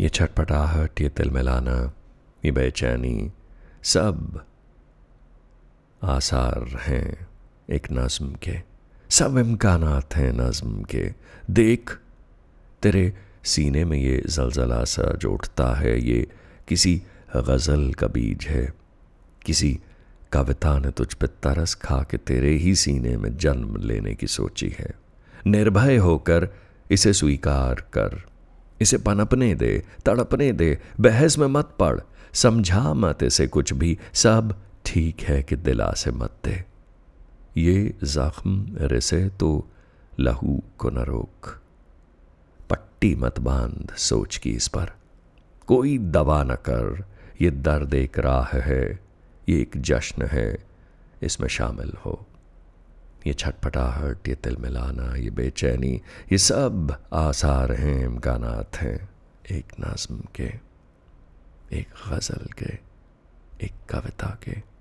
ये छटपटाहट, ये तिल मिलाना ये बेचैनी, सब आसार हैं एक नज्म के। सब इम्कानात हैं नज्म के। देख, तेरे सीने में ये जलजला सा जो उठता है, ये किसी गज़ल का बीज है। किसी कविता ने तुझ पे तरस खा के तेरे ही सीने में जन्म लेने की सोची है। निर्भय होकर इसे स्वीकार कर। इसे पनपने दे, तड़पने दे, बहस में मत पड़। समझा मत इसे कुछ भी, सब ठीक है कि दिला से मत दे। ये जख्म रिसे तो लहू को न रोक। पट्टी मत बाँध सोच की इस पर। कोई दवा न कर, ये दर्द एक राह है, ये एक जश्न है, इसमें शामिल हो। ये छटपटाहट, ये तिल मिलाना ये बेचैनी, ये सब आसार हैं, इम्कानात हैं। एक नजम के, एक गज़ल के, एक कविता के।